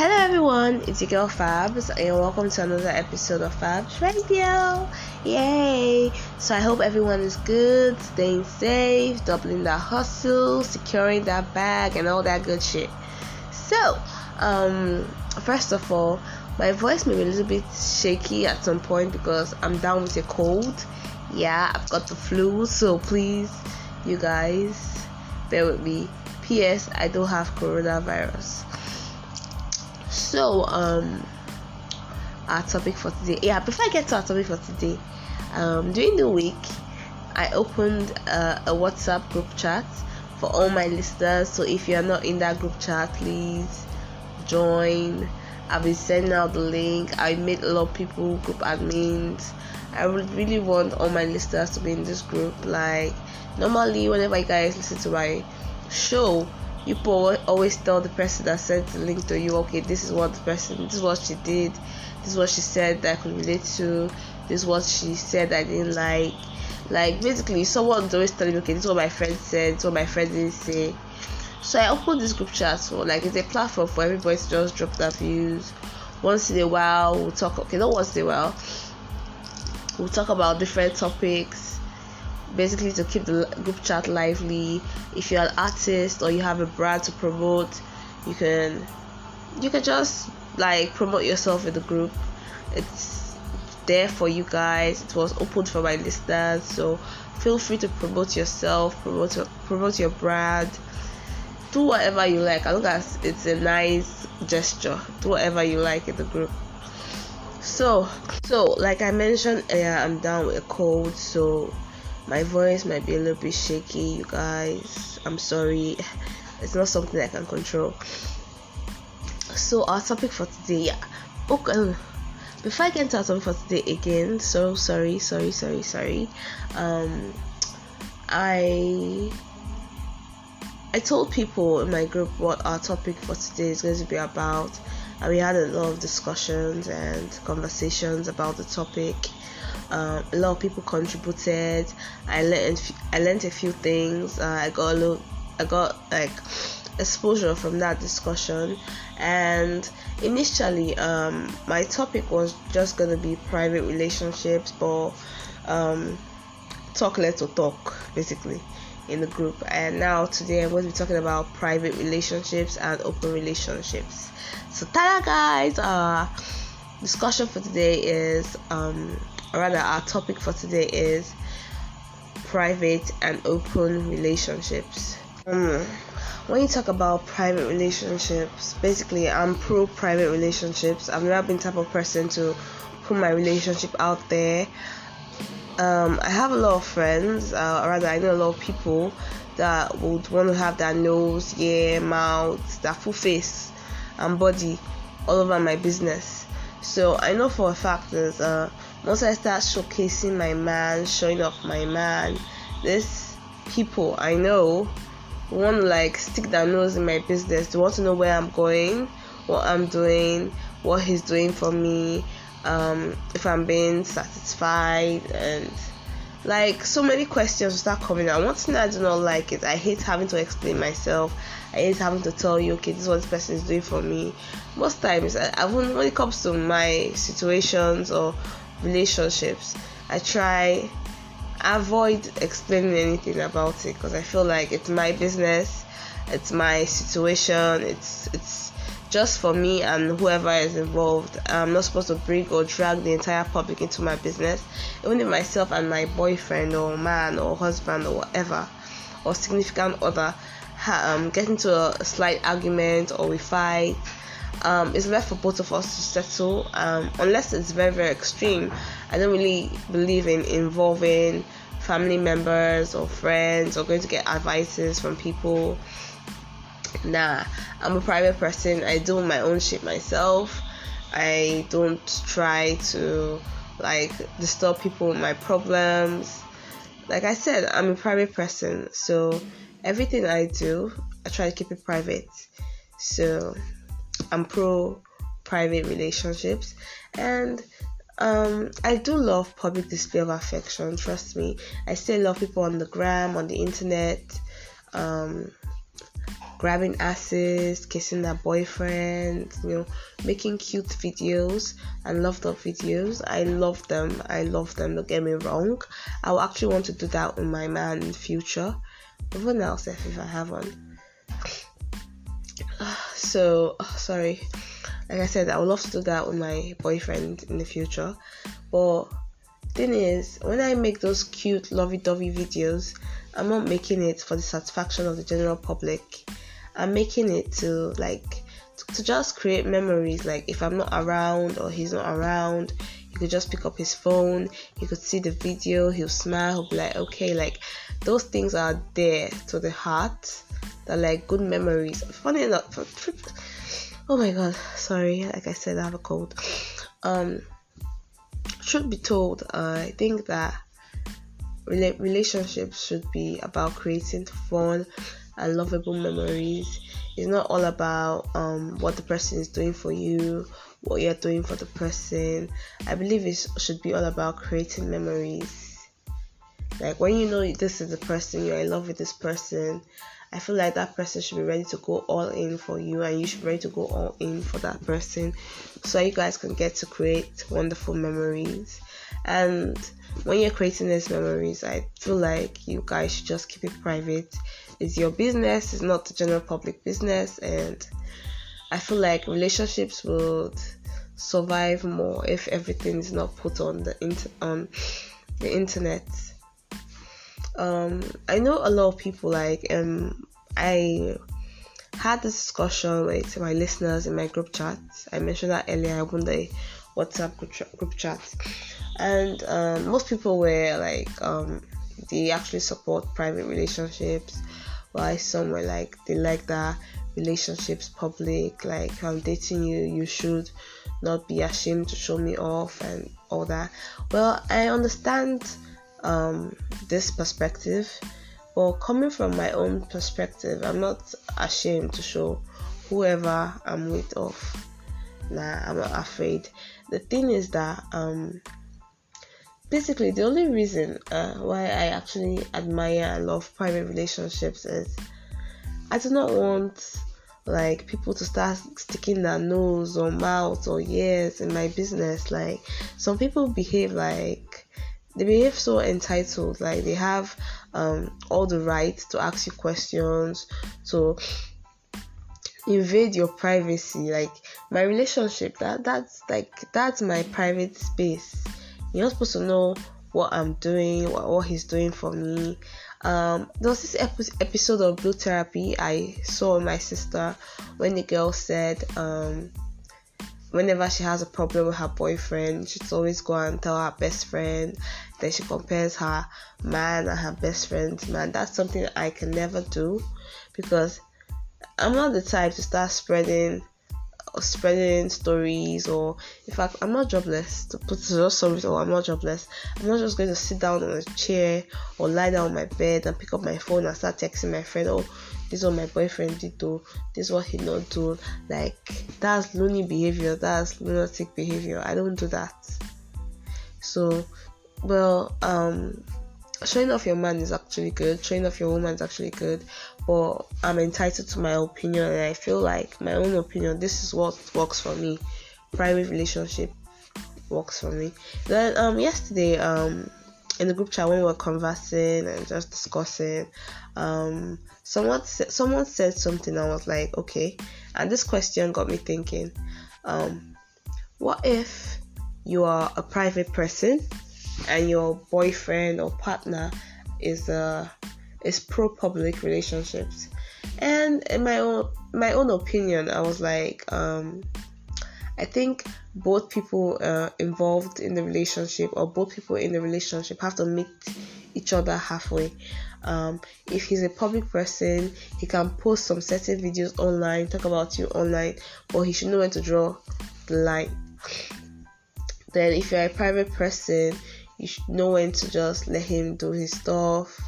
Hello everyone, it's your girl Fabz and welcome to another episode of Fabz Radio. Yay! So I hope everyone is good, staying safe, doubling that hustle, securing that bag and all that good shit. So, um first of all, my voice may be a little bit shaky at some point because I'm down with a cold. Yeah, I've got the flu, so please you guys bear with me. P.S. I don't have coronavirus. So, um, our topic for today. Yeah, before I get to our topic for today, um, during the week, I opened uh, a WhatsApp group chat for all my listeners. So if you are not in that group chat, please join. I'll be sending out the link. I made a lot of people group admins. I would really want all my listeners to be in this group. Like normally, whenever you guys listen to my show, you always tell the person that sent the link to you, okay, this is what the person, this is what she did, this is what she said that I could relate to, this is what she said I didn't like. Like basically, someone's always telling me, okay, this is what my friend said, this is what my friend didn't say. So I opened this group chat for like it's a platform for everybody to just drop their views. Once in a while, we'll talk. Okay, not once in a while. We'll talk about different topics basically to keep the group chat lively. If you're an artist or you have a brand to promote you can you can just like promote yourself in the group. It's there for you guys. It was open for my listeners so feel free to promote yourself promote your, promote your brand. Do whatever you like as long as it's a nice gesture. Do whatever you like in the group. So so like i mentioned earlier i'm down with a cold so my voice might be a little bit shaky you guys. I'm sorry. It's not something i can control. So our topic for today yeah okay um, before i get into our topic for today again so sorry sorry sorry sorry. Um i I told people in my group what our topic for today is going to be about, and we had a lot of discussions and conversations about the topic. Um, a lot of people contributed. I learned I learned a few things. Uh, I got a little, I got like exposure from that discussion. And initially, um, my topic was just gonna be private relationships, but um, talk or talk basically in the group. And now today I'm going to be talking about private relationships and open relationships. So, tada guys! Uh, discussion for today is um rather our topic for today is private and open relationships. Um, when you talk about private relationships basically i'm pro private relationships. I've never been type of person to put my relationship out there. Um, i have a lot of friends uh, rather i know a lot of people that would want to have their nose yeah mouth their full face and body all over my business. So i know for a fact that uh, once I start showcasing my man, showing off my man, these people I know want to like stick their nose in my business. They want to know where I'm going, what I'm doing, what he's doing for me, um, if I'm being satisfied, and like so many questions start coming out. One thing I do not like is I hate having to explain myself. I hate having to tell you, okay, this is what this person is doing for me. Most times, I, I when it comes to my situations or relationships i try avoid explaining anything about it because i feel like it's my business it's my situation it's it's just for me and whoever is involved. I'm not supposed to bring or drag the entire public into my business. Even if myself and my boyfriend or man or husband or whatever or significant other um, get into a slight argument or we fight um, it's left for both of us to settle um, unless it's very very extreme. I don't really believe in involving family members or friends or going to get advices from people. Nah i'm a private person. I do my own shit myself. I don't try to like disturb people with my problems. Like i said i'm a private person so everything i do i try to keep it private. So I'm pro private relationships and um, I do love public display of affection. Trust me, I still love people on the gram, on the internet. Um, grabbing asses, kissing their boyfriend, you know, making cute videos and loved up videos. I love them. I love them. Don't get me wrong. I will actually want to do that with my man in the future. Even else if I have one. So oh, sorry. Like I said, I would love to do that with my boyfriend in the future. But thing is, when I make those cute lovey-dovey videos, I'm not making it for the satisfaction of the general public. I'm making it to like to, to just create memories. Like if I'm not around or he's not around, he could just pick up his phone. He could see the video. He'll smile. He'll be like, okay, like those things are there to the heart. They're like good memories. Funny enough, oh my god, sorry. Like I said, I have a cold. Um, truth be told, uh, I think that relationships should be about creating fun and lovable memories. It's not all about um, what the person is doing for you, what you're doing for the person. I believe it should be all about creating memories. Like when you know this is the person, you're in love with this person, I feel like that person should be ready to go all in for you, and you should be ready to go all in for that person so you guys can get to create wonderful memories. And when you're creating these memories, I feel like you guys should just keep it private. It's your business, it's not the general public business, and I feel like relationships would survive more if everything is not put on the inter- on the internet. Um, I know a lot of people like um I had this discussion with my listeners in my group chat. I mentioned that earlier. I opened the WhatsApp group chat, and um, most people were like, um, they actually support private relationships, while some were like, they like that relationships public. Like, I'm dating you, you should not be ashamed to show me off and all that. Well, I understand um, this perspective but coming from my own perspective, I'm not ashamed to show whoever I'm with off. Nah, I'm not afraid. The thing is that um basically the only reason uh, why I actually admire and love private relationships is I do not want like people to start sticking their nose or mouth or ears in my business. Like some people behave like they behave so entitled, like they have um, all the right to ask you questions, to invade your privacy. Like my relationship, that that's like that's my private space. You're not supposed to know what I'm doing, what, what he's doing for me. Um, there was this episode of Blue Therapy I saw my sister when the girl said, um, whenever she has a problem with her boyfriend, she'd always go and tell her best friend. Then she compares her man and her best friend's man. That's something I can never do because I'm not the type to start spreading spreading stories or in fact I'm not jobless to put stories or oh, I'm not jobless. I'm not just going to sit down on a chair or lie down on my bed and pick up my phone and start texting my friend, oh this is what my boyfriend did do, this is what he not do. Like that's loony behavior, that's lunatic behavior. I don't do that. So well um showing off your man is actually good, showing off your woman is actually good, but I'm entitled to my opinion and I feel like my own opinion, this is what works for me. Private relationship works for me. Then um yesterday um in the group chat when we were conversing and just discussing, um, someone someone said something. I was like, okay, and this question got me thinking. Um, what if you are a private person and your boyfriend or partner is a is pro public relationships? And in my own my own opinion, I was like, um, I think both people uh, involved in the relationship or both people in the relationship have to meet each other halfway. Um, if he's a public person, he can post some certain videos online, talk about you online, but he should know when to draw the line. Then, if you're a private person, you should know when to just let him do his stuff.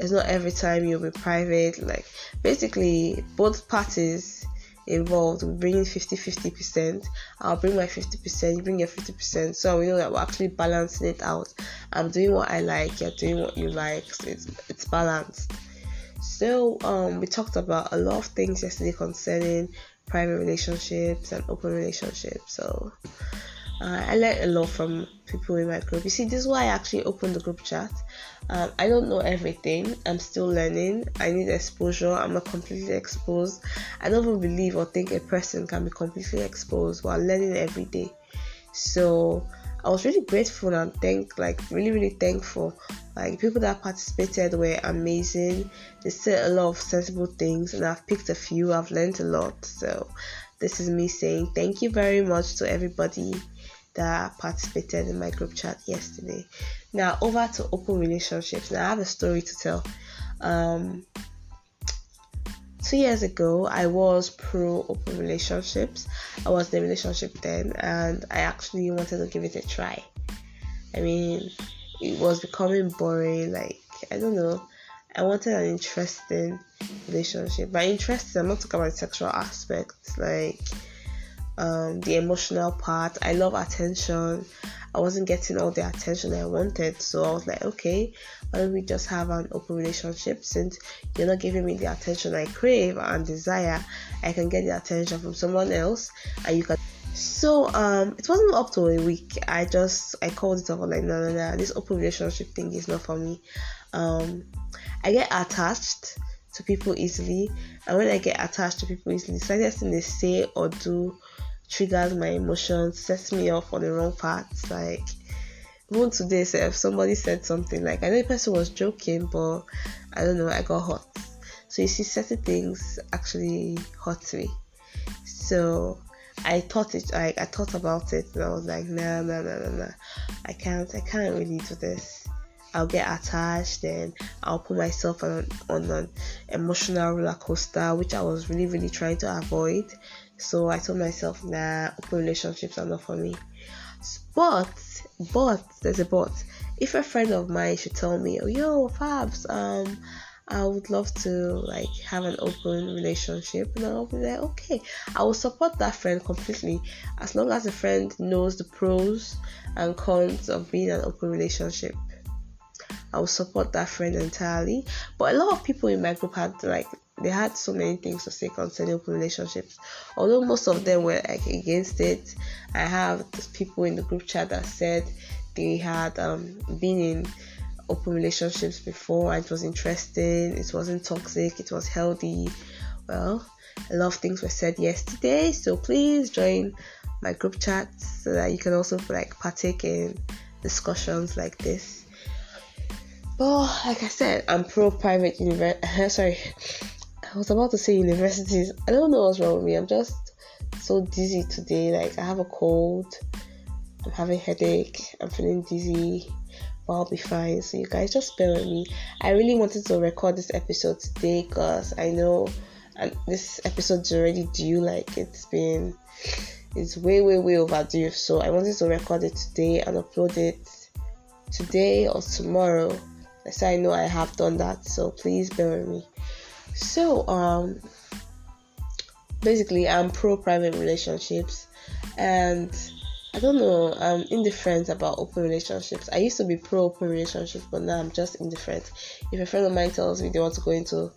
It's not every time you'll be private. Like, basically, both parties involved we bring in 50 50 percent. I'll bring my 50 percent you bring your 50 percent. So we know that we're actually balancing it out. I'm doing what i like you're doing what you like. So it's it's balanced. So um, we talked about a lot of things yesterday concerning private relationships and open relationships. So uh, I learned a lot from people in my group. You see, this is why I actually opened the group chat. Um, I don't know everything. I'm still learning. I need exposure. I'm not completely exposed. I don't even believe or think a person can be completely exposed while learning every day. So I was really grateful and thank like really really thankful. Like people that participated were amazing. They said a lot of sensible things and I've picked a few. I've learned a lot. So this is me saying thank you very much to everybody that participated in my group chat yesterday. Now over to open relationships. Now I have a story to tell. Um, two years ago I was pro open relationships. I was in a relationship then and I actually wanted to give it a try. I mean it was becoming boring, like I don't know. I wanted an interesting relationship. By interesting I'm not talking about sexual aspects, like um, the emotional part. I love attention. I wasn't getting all the attention I wanted, so I was like, okay, why don't we just have an open relationship? Since you're not giving me the attention I crave and desire, I can get the attention from someone else, and you can. So um, it wasn't up to a week. I just I called it off. Like no, no, no, this open relationship thing is not for me. Um, I get attached to people easily, and when I get attached to people easily, the slightest thing they say or do triggers my emotions, sets me off on the wrong path. Like even today, if somebody said something like I know the person was joking, but I don't know, I got hot. So you see, certain things actually hurt me. So I thought it, like I thought about it, and I was like, nah, nah, nah, nah, nah. I can't, I can't really do this. I'll get attached, then I'll put myself on, on an emotional roller coaster, which I was really, really trying to avoid. So I told myself, nah, open relationships are not for me. But, but, there's a but. If a friend of mine should tell me, oh, yo, Fabz, um, I would love to like have an open relationship, and I'll be like, okay, I will support that friend completely as long as the friend knows the pros and cons of being an open relationship. I will support that friend entirely. But a lot of people in my group had like they had so many things to say concerning open relationships. Although most of them were like against it, I have people in the group chat that said they had um, been in open relationships before and it was interesting, it wasn't toxic, it was healthy. Well, a lot of things were said yesterday, so please join my group chat so that you can also like partake in discussions like this. But like I said, I'm pro private university. Sorry, I was about to say universities. I don't know what's wrong with me. I'm just so dizzy today. Like I have a cold. I'm having headache. I'm feeling dizzy. But I'll be fine. So you guys just bear with me. I really wanted to record this episode today because I know and this episode's already due. Like it's been it's way way way overdue. So I wanted to record it today and upload it today or tomorrow. So I know I have done that. So please bear with me. So, um, basically, I'm pro private relationships, and I don't know, I'm indifferent about open relationships. I used to be pro open relationships, but now I'm just indifferent. If a friend of mine tells me they want to go into,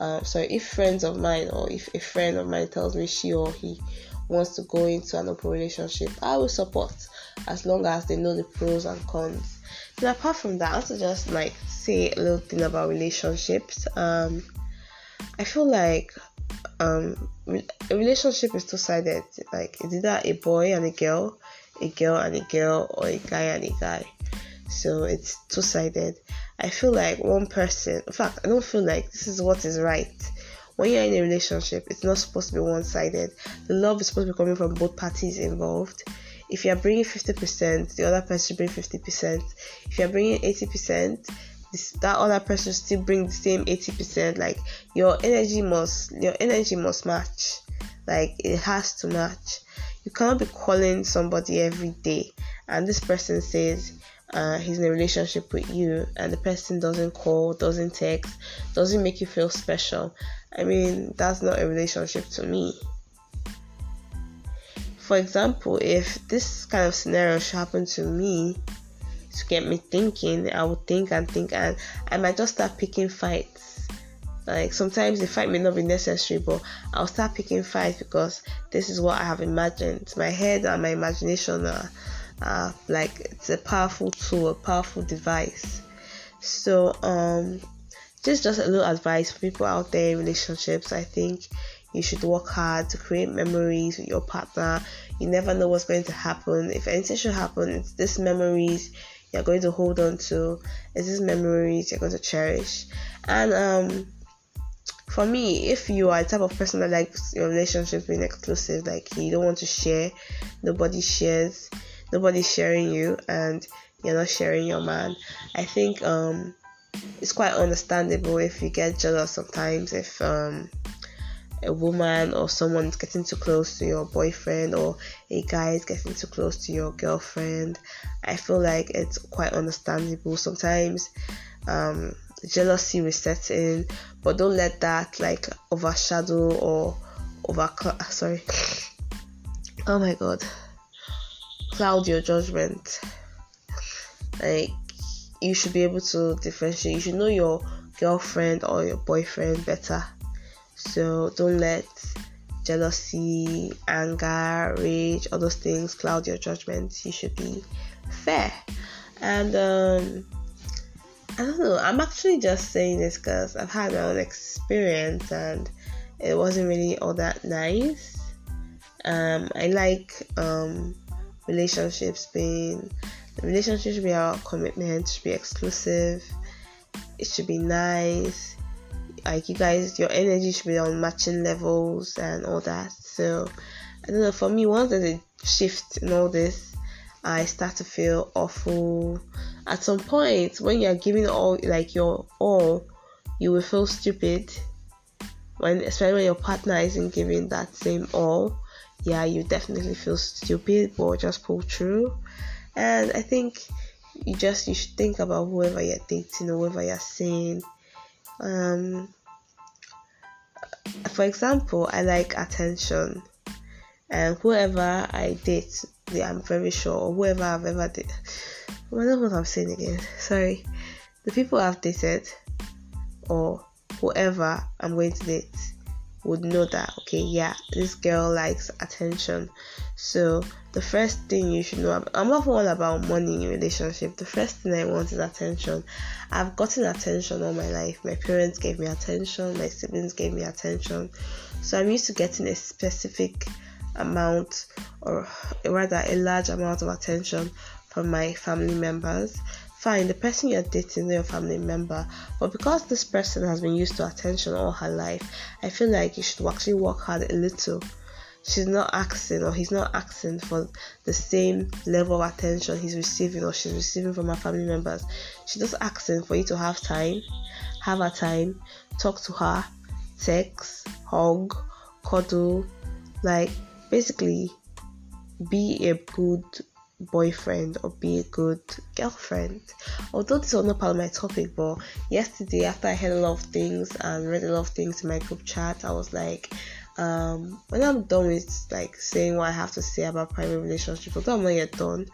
uh, sorry, if friends of mine or if a friend of mine tells me she or he wants to go into an open relationship, I will support as long as they know the pros and cons. And apart from that, I to just like say a little thing about relationships. Um, I feel like um, a relationship is two sided. Like it's either a boy and a girl, a girl and a girl, or a guy and a guy. So it's two sided. I feel like one person, in fact, I don't feel like this is what is right. When you're in a relationship, it's not supposed to be one sided. The love is supposed to be coming from both parties involved. If you're bringing 50%, the other person should bring 50%. If you're bringing 80%, this, that other person still bring the same 80% like your energy must your energy must match. Like it has to match. You cannot be calling somebody every day and this person says uh, he's in a relationship with you and the person doesn't call doesn't text doesn't make you feel special. I mean that's not a relationship to me. For example if this kind of scenario should happen to me to get me thinking. I would think and think, and I might just start picking fights like sometimes the fight may not be necessary, but I'll start picking fights because this is what I have imagined. My head and my imagination are, are like it's a powerful tool, a powerful device. So um, just just a little advice for people out there in relationships. I think you should work hard to create memories with your partner. You never know what's going to happen. If anything should happen, it's these memories you're going to hold on to. It's these memories you're going to cherish. And um for me, if you are a type of person that likes your relationship being exclusive, like you don't want to share, nobody shares, nobody's sharing you, and you're not sharing your man, I think um, it's quite understandable if you get jealous sometimes if um, a woman or someone is getting too close to your boyfriend or a guy is getting too close to your girlfriend. I feel like it's quite understandable. Sometimes um, jealousy will set in, but don't let that like overshadow or over sorry. Oh my god. Cloud your judgment. Like you should be able to differentiate. You should know your girlfriend or your boyfriend better. So don't let jealousy, anger, rage, all those things cloud your judgment. You should be fair. And um I don't know. I'm actually just saying this because I've had my own experience and it wasn't really all that nice. Um, I like um, relationships being the relationship should be our commitment, should be exclusive, it should be nice. Like you guys, your energy should be on matching levels and all that. So I don't know. For me, once there's a shift in all this, I start to feel awful at some point when you're giving all like your all you will feel stupid when especially when your partner isn't giving that same all yeah you definitely feel stupid but just pull through and i think you just you should think about whoever you're dating or whoever you're seeing um for example i like attention and whoever i date i'm very sure or whoever i've ever dated I don't know what I'm saying again. Sorry. The people I've dated or whoever I'm going to date would know that okay yeah this girl likes attention so the first thing you should know i'm not all about money in relationship the first thing i want is attention i've gotten attention all my life my parents gave me attention my siblings gave me attention so i'm used to getting a specific amount or rather a large amount of attention from my family members. Fine, the person you're dating is your family member, but because this person has been used to attention all her life, I feel like you should actually work hard a little. She's not asking or he's not asking for the same level of attention he's receiving or she's receiving from her family members. She's just asking for you to have time, have her time, talk to her, text, hug, cuddle, like basically be a good boyfriend or be a good girlfriend. Although this was not part of my topic, but yesterday after I heard a lot of things and read a lot of things in my group chat, I was like, um, when I'm done with like saying what I have to say about private relationships, although I'm not yet done,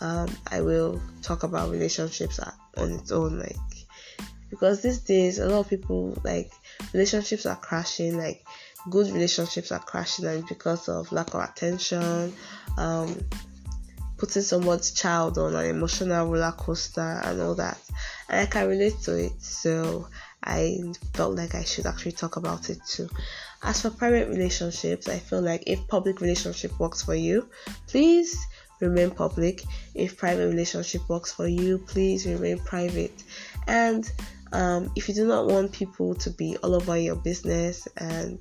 um, I will talk about relationships on its own, like because these days a lot of people like relationships are crashing, like good relationships are crashing, and because of lack of attention, um, putting someone's child on an emotional roller coaster and all that. And I can relate to it, so I felt like I should actually talk about it too. As for private relationships, I feel like if public relationship works for you, please remain public. If private relationship works for you, please remain private. And um, if you do not want people to be all over your business and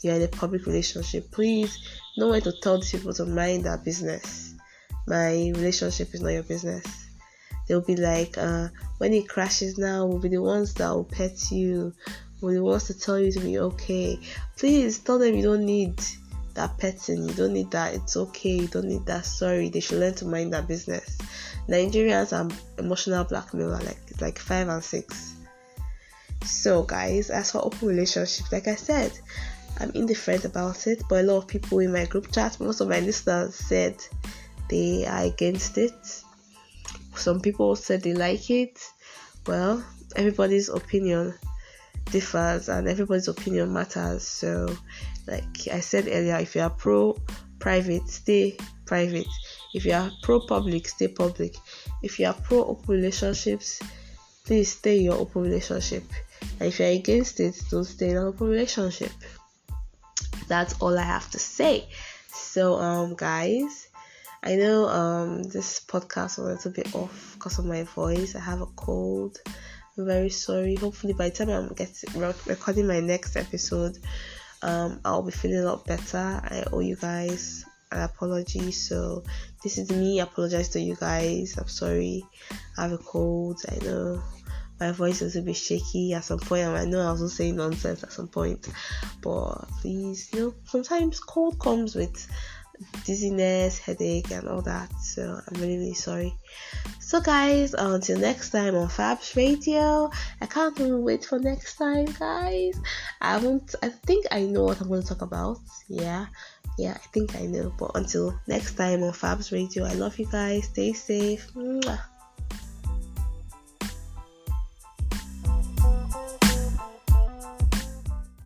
you're in a public relationship, please know when to tell these people to mind their business my relationship is not your business. They'll be like, uh, when it crashes now, we'll be the ones that will pet you, be the ones to tell you to be okay. Please tell them you don't need that petting, you don't need that, it's okay, you don't need that, sorry. They should learn to mind their business. Nigerians are emotional blackmailer, like like five and six. So guys, as for open relationships, like I said, I'm indifferent about it, but a lot of people in my group chat, most of my listeners said they are against it. Some people said they like it. Well, everybody's opinion. Differs and everybody's opinion matters. So, like I said earlier, if you are pro private, stay private. If you are pro public, stay public. If you are pro open relationships, please stay your open relationship. And if you're against it, don't stay in an open relationship. That's all I have to say. So, um, guys, I know um this podcast was a little bit off because of my voice. I have a cold. Very sorry. Hopefully, by the time I'm getting recording my next episode, um, I'll be feeling a lot better. I owe you guys an apology. So this is me apologize to you guys. I'm sorry. I have a cold. I know my voice is a bit shaky at some point. I know I was saying nonsense at some point, but please, you know, sometimes cold comes with dizziness, headache, and all that. So I'm really, really sorry. So, guys, until next time on Fabz Radio, I can't even wait for next time, guys. I won't, I think I know what I'm going to talk about. Yeah, yeah, I think I know. But until next time on Fabz Radio, I love you guys. Stay safe. Mwah.